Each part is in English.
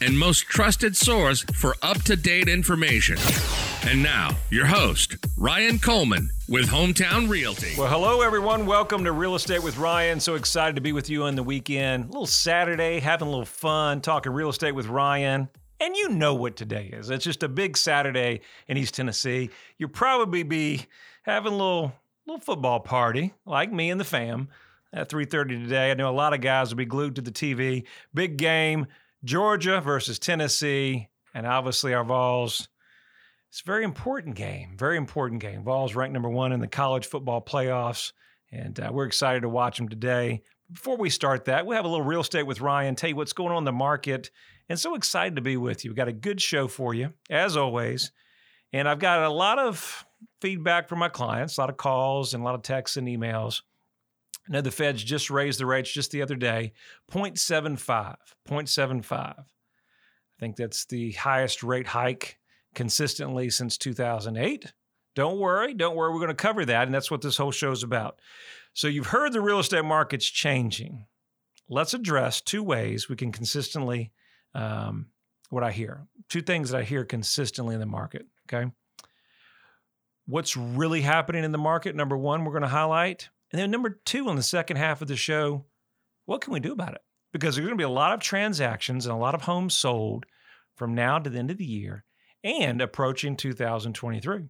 and most trusted source for up to date information. And now, your host, Ryan Coleman with Hometown Realty. Well, hello, everyone. Welcome to Real Estate with Ryan. So excited to be with you on the weekend. A little Saturday, having a little fun, talking real estate with Ryan. And you know what today is. It's just a big Saturday in East Tennessee. You'll probably be having a little little football party, like me and the fam, at 3:30 today. I know a lot of guys will be glued to the TV. Big game, Georgia versus Tennessee, and obviously our Vols. It's a very important game, very important game. Vols ranked number one in the college football playoffs, and uh, we're excited to watch them today. Before we start that, we have a little real estate with Ryan, tell you what's going on in the market, and so excited to be with you. We've got a good show for you, as always. And I've got a lot of feedback from my clients, a lot of calls and a lot of texts and emails. I know the Feds just raised the rates just the other day, 0.75, 0.75. I think that's the highest rate hike consistently since 2008. Don't worry, don't worry. We're going to cover that, and that's what this whole show is about. So, you've heard the real estate market's changing. Let's address two ways we can consistently, um, what I hear, two things that I hear consistently in the market. Okay. What's really happening in the market? Number one, we're going to highlight. And then number two, on the second half of the show, what can we do about it? Because there's going to be a lot of transactions and a lot of homes sold from now to the end of the year and approaching 2023.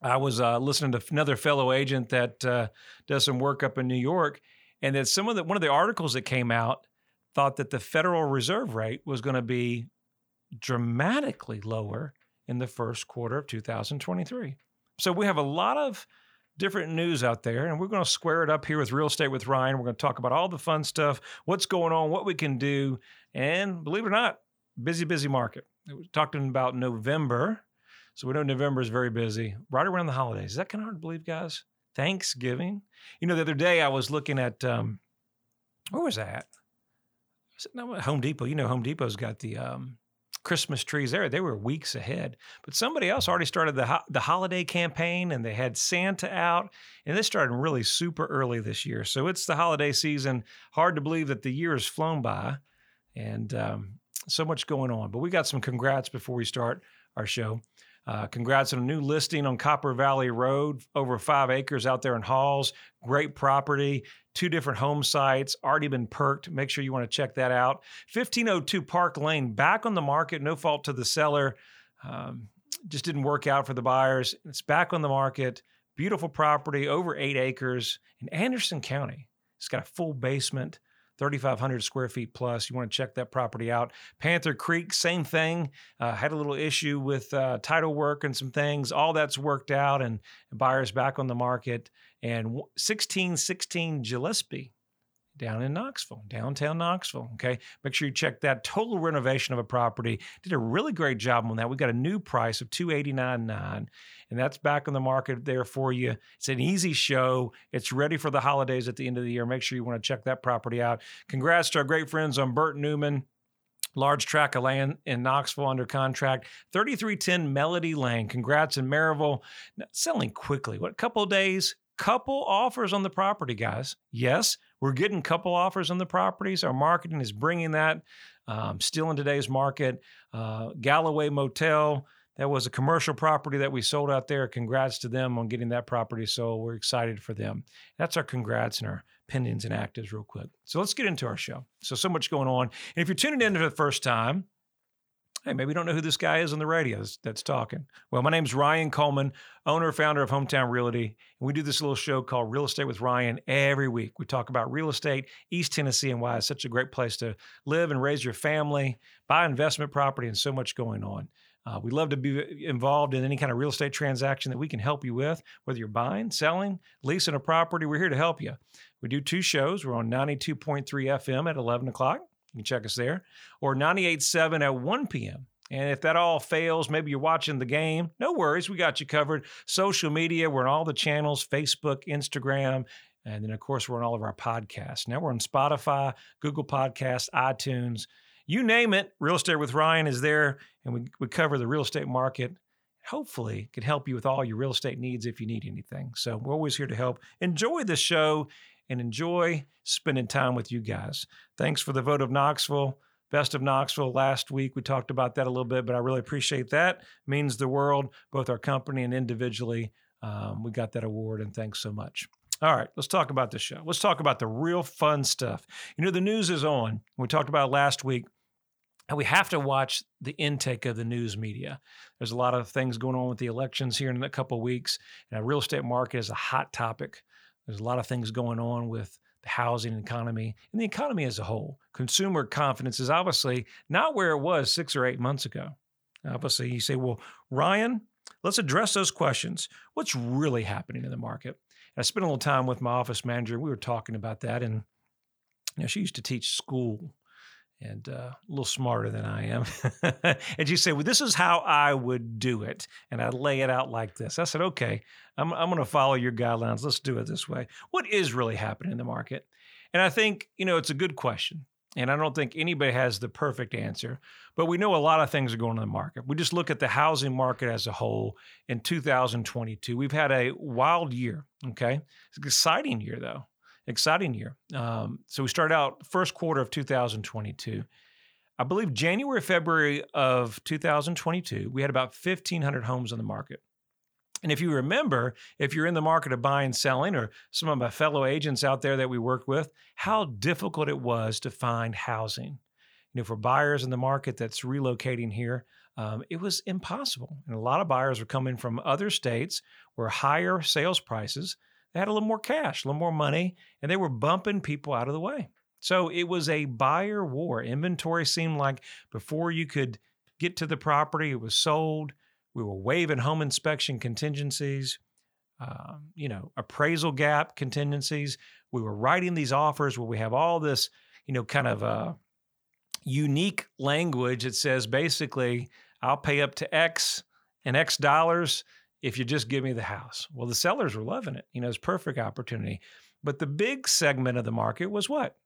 I was uh, listening to another fellow agent that uh, does some work up in New York, and that some of the one of the articles that came out thought that the Federal Reserve rate was going to be dramatically lower in the first quarter of 2023. So we have a lot of different news out there, and we're going to square it up here with Real Estate with Ryan. We're going to talk about all the fun stuff, what's going on, what we can do, and believe it or not, busy, busy market. We're talking about November. So we know November is very busy, right around the holidays. Is that kind of hard to believe, guys? Thanksgiving. You know, the other day I was looking at um, where was that? Was it no, Home Depot? You know, Home Depot's got the um, Christmas trees there. They were weeks ahead, but somebody else already started the ho- the holiday campaign, and they had Santa out, and this started really super early this year. So it's the holiday season. Hard to believe that the year has flown by, and um, so much going on. But we got some congrats before we start our show. Uh, congrats on a new listing on Copper Valley Road, over five acres out there in Halls. Great property, two different home sites, already been perked. Make sure you want to check that out. 1502 Park Lane, back on the market, no fault to the seller. Um, just didn't work out for the buyers. It's back on the market. Beautiful property, over eight acres in Anderson County. It's got a full basement. 3,500 square feet plus. You want to check that property out. Panther Creek, same thing. Uh, had a little issue with uh, title work and some things. All that's worked out, and buyers back on the market. And 1616 Gillespie down in Knoxville, downtown Knoxville. Okay. Make sure you check that total renovation of a property. Did a really great job on that. We got a new price of $289.9, and that's back on the market there for you. It's an easy show. It's ready for the holidays at the end of the year. Make sure you want to check that property out. Congrats to our great friends on Burt Newman large tract of land in Knoxville under contract. 3310 Melody Lane. Congrats in Maryville. Selling quickly. What, a couple days? Couple offers on the property, guys. Yes, we're getting couple offers on the properties. Our marketing is bringing that um, still in today's market. Uh, Galloway Motel, that was a commercial property that we sold out there. Congrats to them on getting that property So We're excited for them. That's our congrats and our pendings and actives, real quick. So let's get into our show. So, so much going on. And if you're tuning in for the first time, Hey, maybe you don't know who this guy is on the radio that's, that's talking. Well, my name's Ryan Coleman, owner founder of Hometown Realty. And we do this little show called Real Estate with Ryan every week. We talk about real estate, East Tennessee, and why it's such a great place to live and raise your family, buy investment property, and so much going on. Uh, we love to be involved in any kind of real estate transaction that we can help you with, whether you're buying, selling, leasing a property. We're here to help you. We do two shows. We're on 92.3 FM at 11 o'clock you can check us there. Or 98.7 at 1 p.m. And if that all fails, maybe you're watching the game, no worries. We got you covered. Social media, we're on all the channels Facebook, Instagram, And then, of course, we're on all of our podcasts. Now we're on Spotify, Google Podcasts, iTunes, you name it. Real Estate with Ryan is there, and we, we cover the real estate market. Hopefully, can help you with all your real estate needs if you need anything. So we're always here to help. Enjoy the show and enjoy spending time with you guys. Thanks for the vote of Knoxville. Best of Knoxville last week. We talked about that a little bit, but I really appreciate that. Means the world, both our company and individually. Um, we got that award, and thanks so much. All right, let's talk about the show. Let's talk about the real fun stuff. You know, the news is on. We talked about last week. And we have to watch the intake of the news media. There's a lot of things going on with the elections here in a couple of weeks. And the real estate market is a hot topic. There's a lot of things going on with the housing economy and the economy as a whole. Consumer confidence is obviously not where it was six or eight months ago. Obviously, you say, well, Ryan, let's address those questions. What's really happening in the market? And I spent a little time with my office manager. We were talking about that. And you know, she used to teach school and uh, a little smarter than I am. and she said, Well, this is how I would do it. And I lay it out like this. I said, Okay, I'm, I'm going to follow your guidelines. Let's do it this way. What is really happening in the market? And I think, you know, it's a good question. And I don't think anybody has the perfect answer, but we know a lot of things are going on in the market. We just look at the housing market as a whole in 2022. We've had a wild year. Okay. It's an exciting year, though exciting year. Um, so we started out first quarter of 2022. I believe January, February of 2022, we had about 1,500 homes on the market. And if you remember, if you're in the market of buying, selling, or some of my fellow agents out there that we work with, how difficult it was to find housing. You know, for buyers in the market that's relocating here, um, it was impossible. And a lot of buyers were coming from other states where higher sales prices they had a little more cash, a little more money, and they were bumping people out of the way. So it was a buyer war. Inventory seemed like before you could get to the property, it was sold. We were waiving home inspection contingencies, um, you know, appraisal gap contingencies. We were writing these offers where we have all this, you know, kind of uh, unique language that says basically, I'll pay up to X and X dollars if you just give me the house. Well, the sellers were loving it. You know, it's perfect opportunity. But the big segment of the market was what?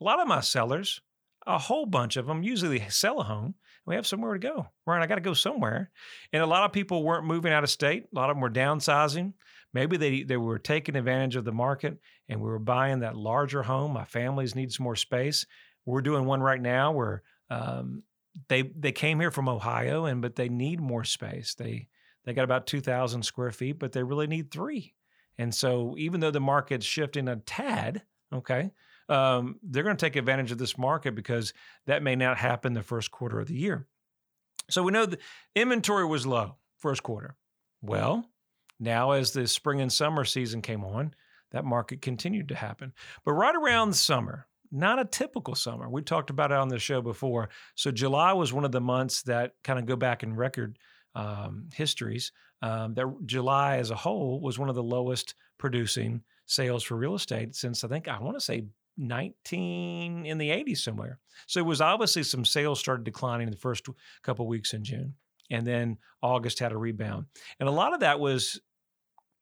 A lot of my sellers, a whole bunch of them, usually sell a home. We have somewhere to go. Right, I got to go somewhere. And a lot of people weren't moving out of state. A lot of them were downsizing. Maybe they they were taking advantage of the market and we were buying that larger home. My families needs more space. We're doing one right now where um, they they came here from Ohio and but they need more space. They they got about 2,000 square feet, but they really need three. And so, even though the market's shifting a tad, okay, um, they're going to take advantage of this market because that may not happen the first quarter of the year. So, we know the inventory was low first quarter. Well, now as the spring and summer season came on, that market continued to happen. But right around summer, not a typical summer. We talked about it on the show before. So July was one of the months that kind of go back in record um, histories um, that July as a whole was one of the lowest producing sales for real estate since I think I want to say 19 in the 80s somewhere. So it was obviously some sales started declining in the first couple weeks in June. And then August had a rebound. And a lot of that was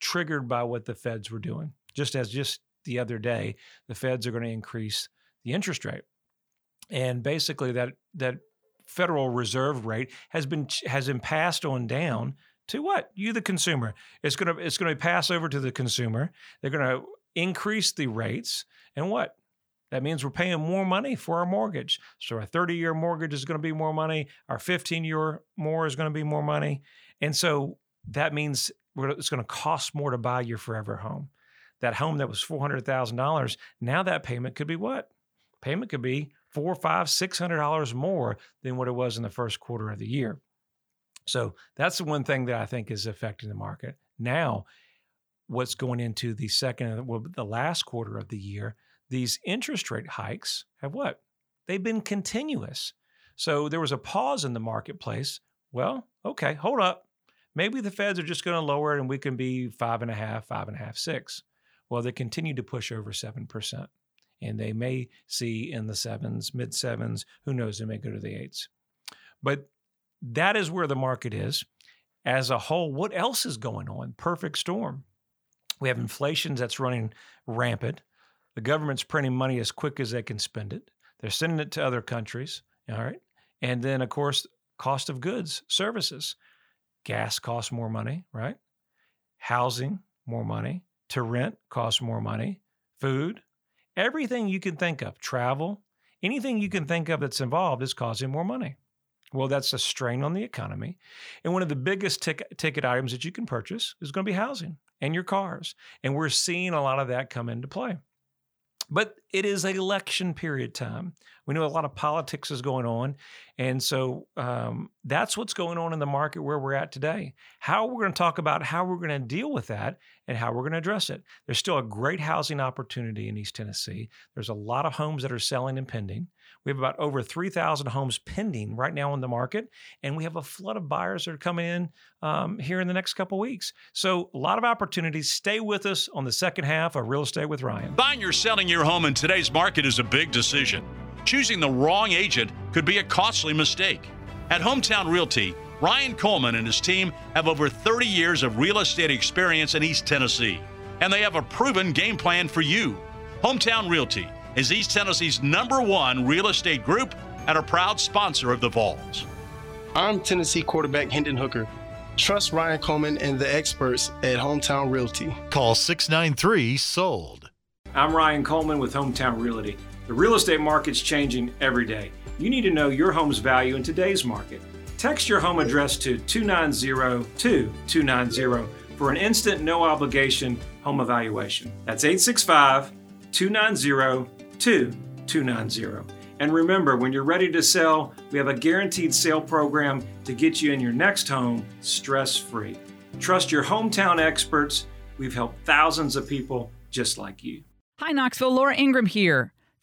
triggered by what the feds were doing. Just as just the other day, the feds are going to increase the interest rate. And basically that that Federal Reserve rate has been has been passed on down to what you the consumer. It's gonna it's gonna pass over to the consumer. They're gonna increase the rates, and what that means we're paying more money for our mortgage. So our 30 year mortgage is going to be more money. Our 15 year more is going to be more money. And so that means it's going to cost more to buy your forever home. That home that was $400,000, now that payment could be what? Payment could be four, five, six hundred dollars more than what it was in the first quarter of the year. So that's the one thing that I think is affecting the market. Now, what's going into the second, well, the last quarter of the year, these interest rate hikes have what? They've been continuous. So there was a pause in the marketplace. Well, okay, hold up. Maybe the feds are just going to lower it and we can be five and a half, five and a half, six. Well, they continue to push over 7% and they may see in the sevens, mid sevens. Who knows? They may go to the eights. But that is where the market is. As a whole, what else is going on? Perfect storm. We have inflation that's running rampant. The government's printing money as quick as they can spend it. They're sending it to other countries. All right. And then, of course, cost of goods, services. Gas costs more money, right? Housing, more money. To rent costs more money. Food, everything you can think of, travel, anything you can think of that's involved is causing more money. Well, that's a strain on the economy. And one of the biggest tic- ticket items that you can purchase is going to be housing and your cars. And we're seeing a lot of that come into play. But it is election period time. We know a lot of politics is going on. And so um, that's what's going on in the market where we're at today. How we're going to talk about how we're going to deal with that and how we're going to address it. There's still a great housing opportunity in East Tennessee. There's a lot of homes that are selling and pending. We have about over 3,000 homes pending right now on the market, and we have a flood of buyers that are coming in um, here in the next couple weeks. So, a lot of opportunities. Stay with us on the second half of Real Estate with Ryan. Buying or selling your home in today's market is a big decision. Choosing the wrong agent could be a costly mistake. At Hometown Realty, Ryan Coleman and his team have over 30 years of real estate experience in East Tennessee, and they have a proven game plan for you. Hometown Realty is East Tennessee's number one real estate group and a proud sponsor of the Vols. I'm Tennessee quarterback Hendon Hooker. Trust Ryan Coleman and the experts at Hometown Realty. Call 693 SOLD. I'm Ryan Coleman with Hometown Realty. The real estate market's changing every day. You need to know your home's value in today's market. Text your home address to 290 2290 for an instant, no obligation home evaluation. That's 865 290 2290. And remember, when you're ready to sell, we have a guaranteed sale program to get you in your next home stress free. Trust your hometown experts. We've helped thousands of people just like you. Hi, Knoxville. Laura Ingraham here.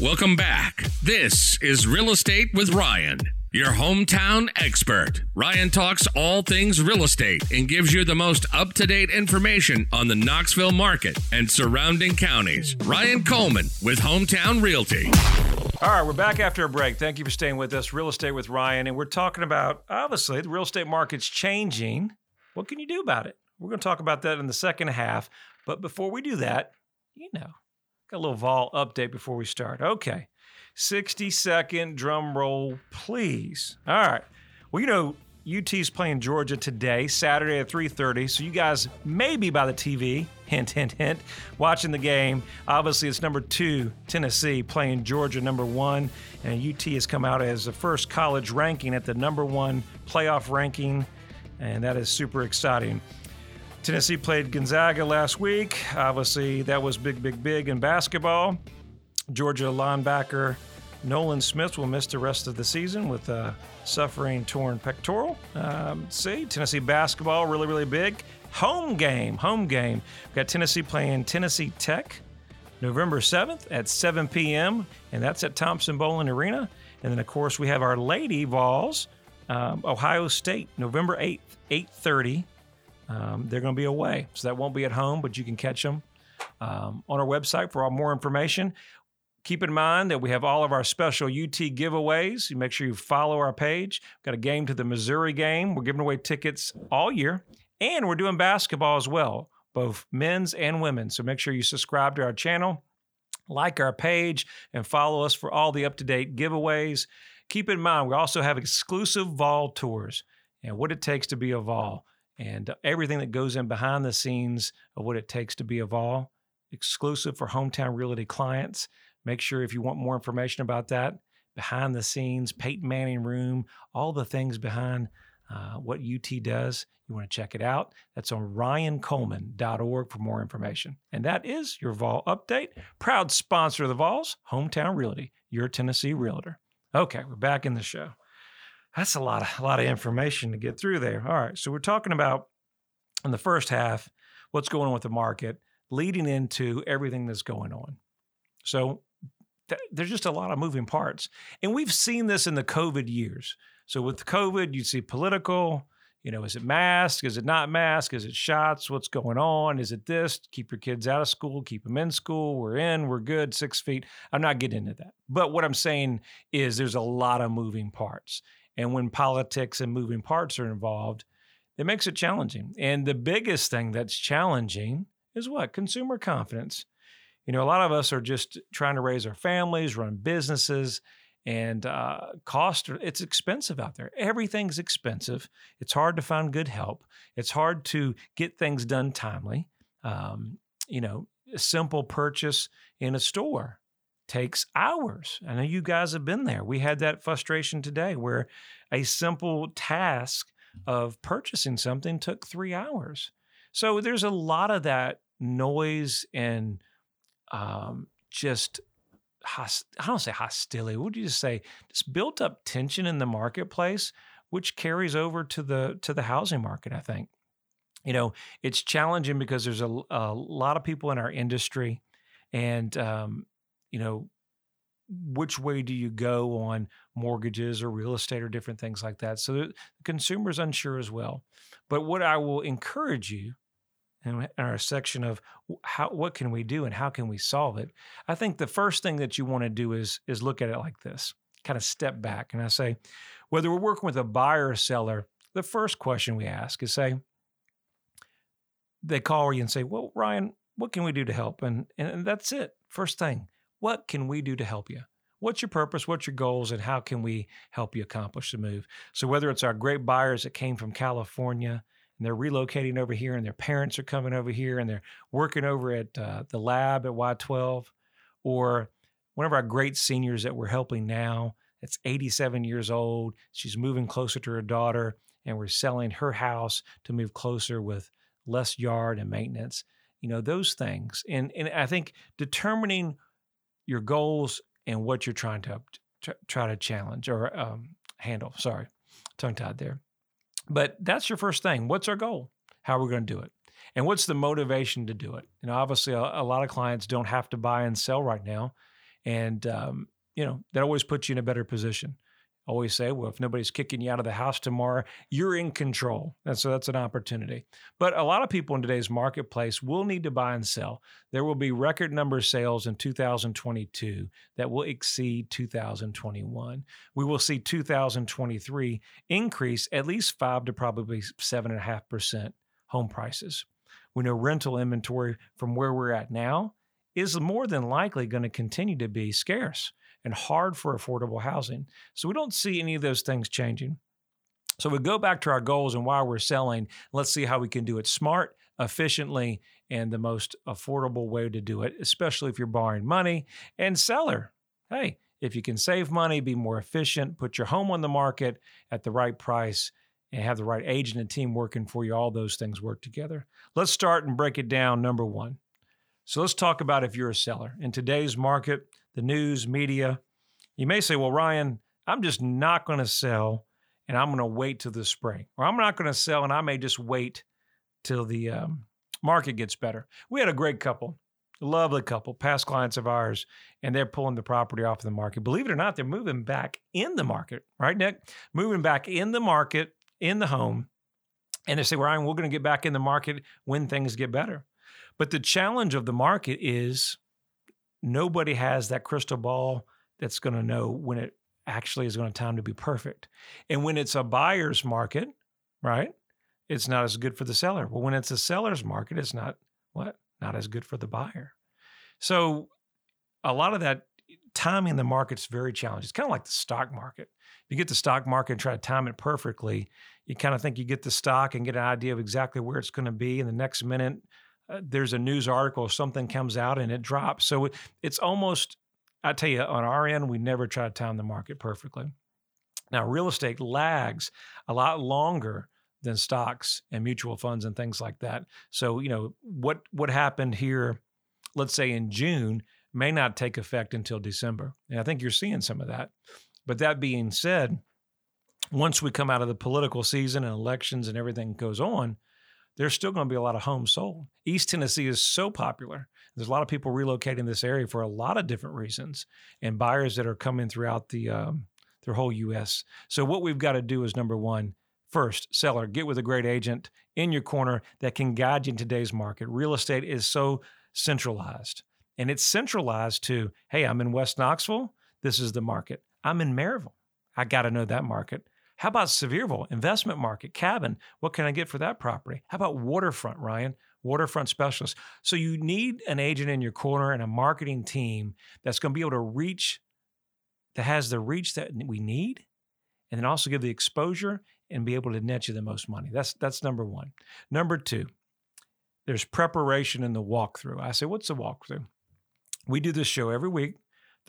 Welcome back. This is Real Estate with Ryan, your hometown expert. Ryan talks all things real estate and gives you the most up to date information on the Knoxville market and surrounding counties. Ryan Coleman with Hometown Realty. All right, we're back after a break. Thank you for staying with us. Real Estate with Ryan. And we're talking about, obviously, the real estate market's changing. What can you do about it? We're going to talk about that in the second half. But before we do that, you know, got a little vol update before we start. Okay. 60 second drum roll, please. All right. Well, you know, UT's playing Georgia today, Saturday at 3:30. So you guys may be by the TV, hint, hint, hint, watching the game. Obviously, it's number two Tennessee playing Georgia, number one, and UT has come out as the first college ranking at the number one playoff ranking, and that is super exciting. Tennessee played Gonzaga last week. Obviously, that was big, big, big in basketball. Georgia linebacker Nolan Smith will miss the rest of the season with a suffering torn pectoral. Um, see, Tennessee basketball, really, really big. Home game, home game. We've got Tennessee playing Tennessee Tech November 7th at 7 p.m., and that's at Thompson Boling Arena. And then, of course, we have our Lady Vols, um, Ohio State, November 8th, 8.30. Um, they're going to be away, so that won't be at home, but you can catch them um, on our website for all more information. Keep in mind that we have all of our special UT giveaways. You make sure you follow our page. We've got a game to the Missouri game. We're giving away tickets all year, and we're doing basketball as well, both men's and women. So make sure you subscribe to our channel. Like our page and follow us for all the up to date giveaways. Keep in mind, we also have exclusive Vol tours and what it takes to be a Vol and everything that goes in behind the scenes of what it takes to be a Vol, exclusive for Hometown Realty clients. Make sure if you want more information about that, behind the scenes, Peyton Manning room, all the things behind uh, what UT does, you want to check it out. That's on ryancoleman.org for more information. And that is your Vol update. Proud sponsor of the Vols, Hometown Realty, your Tennessee realtor. Okay, we're back in the show. That's a lot of a lot of information to get through there. All right, so we're talking about in the first half what's going on with the market, leading into everything that's going on. So th- there's just a lot of moving parts, and we've seen this in the COVID years. So with COVID, you see political. You know, is it mask? Is it not mask? Is it shots? What's going on? Is it this? Keep your kids out of school, keep them in school. We're in, we're good, six feet. I'm not getting into that. But what I'm saying is there's a lot of moving parts. And when politics and moving parts are involved, it makes it challenging. And the biggest thing that's challenging is what? Consumer confidence. You know, a lot of us are just trying to raise our families, run businesses, and uh, cost it's expensive out there everything's expensive it's hard to find good help it's hard to get things done timely um, you know a simple purchase in a store takes hours i know you guys have been there we had that frustration today where a simple task of purchasing something took three hours so there's a lot of that noise and um, just host, I don't say hostility. What would you just say? Just built up tension in the marketplace, which carries over to the to the housing market. I think, you know, it's challenging because there's a, a lot of people in our industry, and um, you know, which way do you go on mortgages or real estate or different things like that? So the consumer's unsure as well. But what I will encourage you in our section of how what can we do and how can we solve it i think the first thing that you want to do is is look at it like this kind of step back and i say whether we're working with a buyer or seller the first question we ask is say they call you and say well ryan what can we do to help and and that's it first thing what can we do to help you what's your purpose what's your goals and how can we help you accomplish the move so whether it's our great buyers that came from california and they're relocating over here, and their parents are coming over here, and they're working over at uh, the lab at Y12, or one of our great seniors that we're helping now that's 87 years old. She's moving closer to her daughter, and we're selling her house to move closer with less yard and maintenance. You know, those things. And, and I think determining your goals and what you're trying to try to challenge or um, handle. Sorry, tongue tied there. But that's your first thing. What's our goal? How are we going to do it? And what's the motivation to do it? You know, obviously, a, a lot of clients don't have to buy and sell right now, and um, you know that always puts you in a better position always say, well, if nobody's kicking you out of the house tomorrow, you're in control. And so that's an opportunity. But a lot of people in today's marketplace will need to buy and sell. There will be record number of sales in 2022 that will exceed 2021. We will see 2023 increase at least five to probably seven and a half percent home prices. We know rental inventory from where we're at now is more than likely going to continue to be scarce and hard for affordable housing. So we don't see any of those things changing. So we go back to our goals and why we're selling. Let's see how we can do it smart, efficiently, and the most affordable way to do it, especially if you're borrowing money. And seller, hey, if you can save money, be more efficient, put your home on the market at the right price, and have the right agent and team working for you, all those things work together. Let's start and break it down. Number one. So let's talk about if you're a seller. In today's market, the news, media. You may say, well, Ryan, I'm just not going to sell and I'm going to wait till the spring, or I'm not going to sell and I may just wait till the um, market gets better. We had a great couple, lovely couple, past clients of ours, and they're pulling the property off of the market. Believe it or not, they're moving back in the market, right, Nick? Moving back in the market, in the home. And they say, Ryan, we're going to get back in the market when things get better. But the challenge of the market is nobody has that crystal ball that's going to know when it actually is going to time to be perfect. And when it's a buyer's market, right? It's not as good for the seller. Well, when it's a seller's market, it's not what? Not as good for the buyer. So a lot of that timing the market's very challenging. It's kind of like the stock market. If you get the stock market and try to time it perfectly, you kind of think you get the stock and get an idea of exactly where it's going to be. And the next minute, uh, there's a news article, something comes out and it drops. So it, it's almost, I tell you, on our end, we never try to time the market perfectly. Now, real estate lags a lot longer than stocks and mutual funds and things like that. So, you know, what what happened here, let's say in June, may not take effect until December. And I think you're seeing some of that. But that being said, once we come out of the political season and elections and everything goes on, there's still going to be a lot of homes sold. East Tennessee is so popular. There's a lot of people relocating this area for a lot of different reasons, and buyers that are coming throughout the um, their whole U.S. So what we've got to do is number one, first, seller, get with a great agent in your corner that can guide you in today's market. Real estate is so centralized, and it's centralized to, hey, I'm in West Knoxville. This is the market. I'm in Maryville. I got to know that market. How about Sevierville, investment market, cabin? What can I get for that property? How about waterfront, Ryan? Waterfront specialist. So you need an agent in your corner and a marketing team that's going to be able to reach, that has the reach that we need, and then also give the exposure and be able to net you the most money. That's that's number one. Number two, there's preparation in the walkthrough. I say, what's the walkthrough? We do this show every week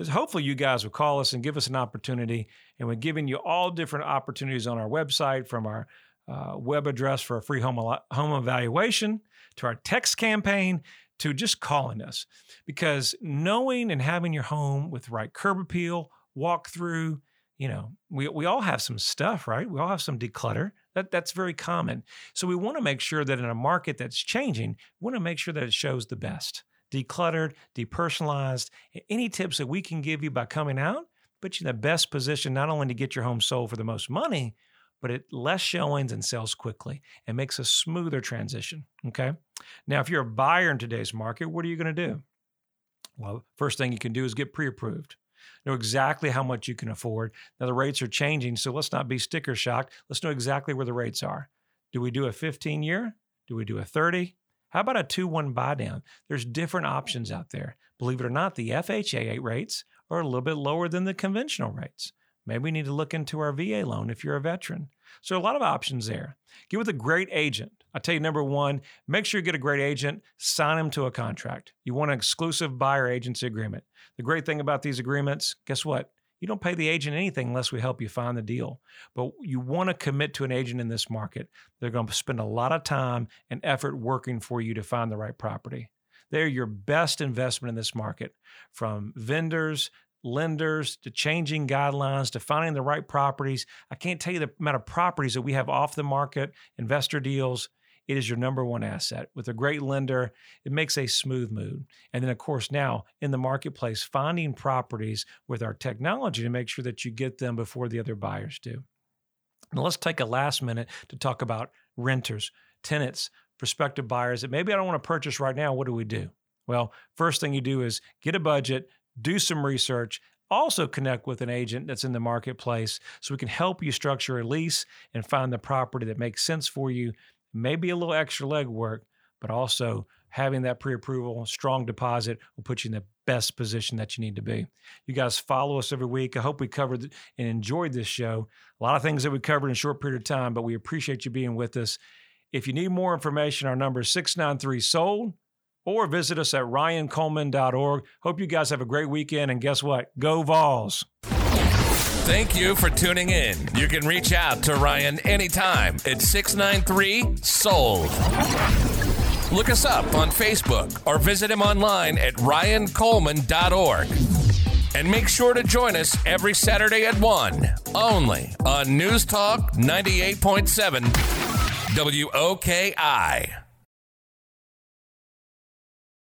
hopefully you guys will call us and give us an opportunity. And we're giving you all different opportunities on our website from our uh, web address for a free home, home evaluation to our text campaign to just calling us. Because knowing and having your home with the right curb appeal, walk through, you know, we, we all have some stuff, right? We all have some declutter. That, that's very common. So we want to make sure that in a market that's changing, we want to make sure that it shows the best decluttered, depersonalized. Any tips that we can give you by coming out put you in the best position not only to get your home sold for the most money, but it less showings and sells quickly and makes a smoother transition. Okay. Now, if you're a buyer in today's market, what are you going to do? Well, first thing you can do is get pre-approved. Know exactly how much you can afford. Now the rates are changing, so let's not be sticker shocked. Let's know exactly where the rates are. Do we do a 15 year? Do we do a 30? How about a 2 1 buy down? There's different options out there. Believe it or not, the FHA rates are a little bit lower than the conventional rates. Maybe we need to look into our VA loan if you're a veteran. So, a lot of options there. Get with a great agent. I tell you, number one, make sure you get a great agent, sign them to a contract. You want an exclusive buyer agency agreement. The great thing about these agreements, guess what? You don't pay the agent anything unless we help you find the deal. But you want to commit to an agent in this market. They're going to spend a lot of time and effort working for you to find the right property. They're your best investment in this market from vendors, lenders to changing guidelines to finding the right properties. I can't tell you the amount of properties that we have off the market, investor deals it is your number one asset. With a great lender, it makes a smooth move. And then, of course, now in the marketplace, finding properties with our technology to make sure that you get them before the other buyers do. Now, let's take a last minute to talk about renters, tenants, prospective buyers that maybe I don't want to purchase right now. What do we do? Well, first thing you do is get a budget, do some research, also connect with an agent that's in the marketplace so we can help you structure a lease and find the property that makes sense for you maybe a little extra legwork, but also having that pre-approval, strong deposit will put you in the best position that you need to be. You guys follow us every week. I hope we covered and enjoyed this show. A lot of things that we covered in a short period of time, but we appreciate you being with us. If you need more information, our number is 693 SOLD or visit us at ryancoleman.org. Hope you guys have a great weekend. And guess what? Go Vols. Thank you for tuning in. You can reach out to Ryan anytime at 693 SOLD. Look us up on Facebook or visit him online at ryancoleman.org. And make sure to join us every Saturday at 1, only on News Talk 98.7 WOKI.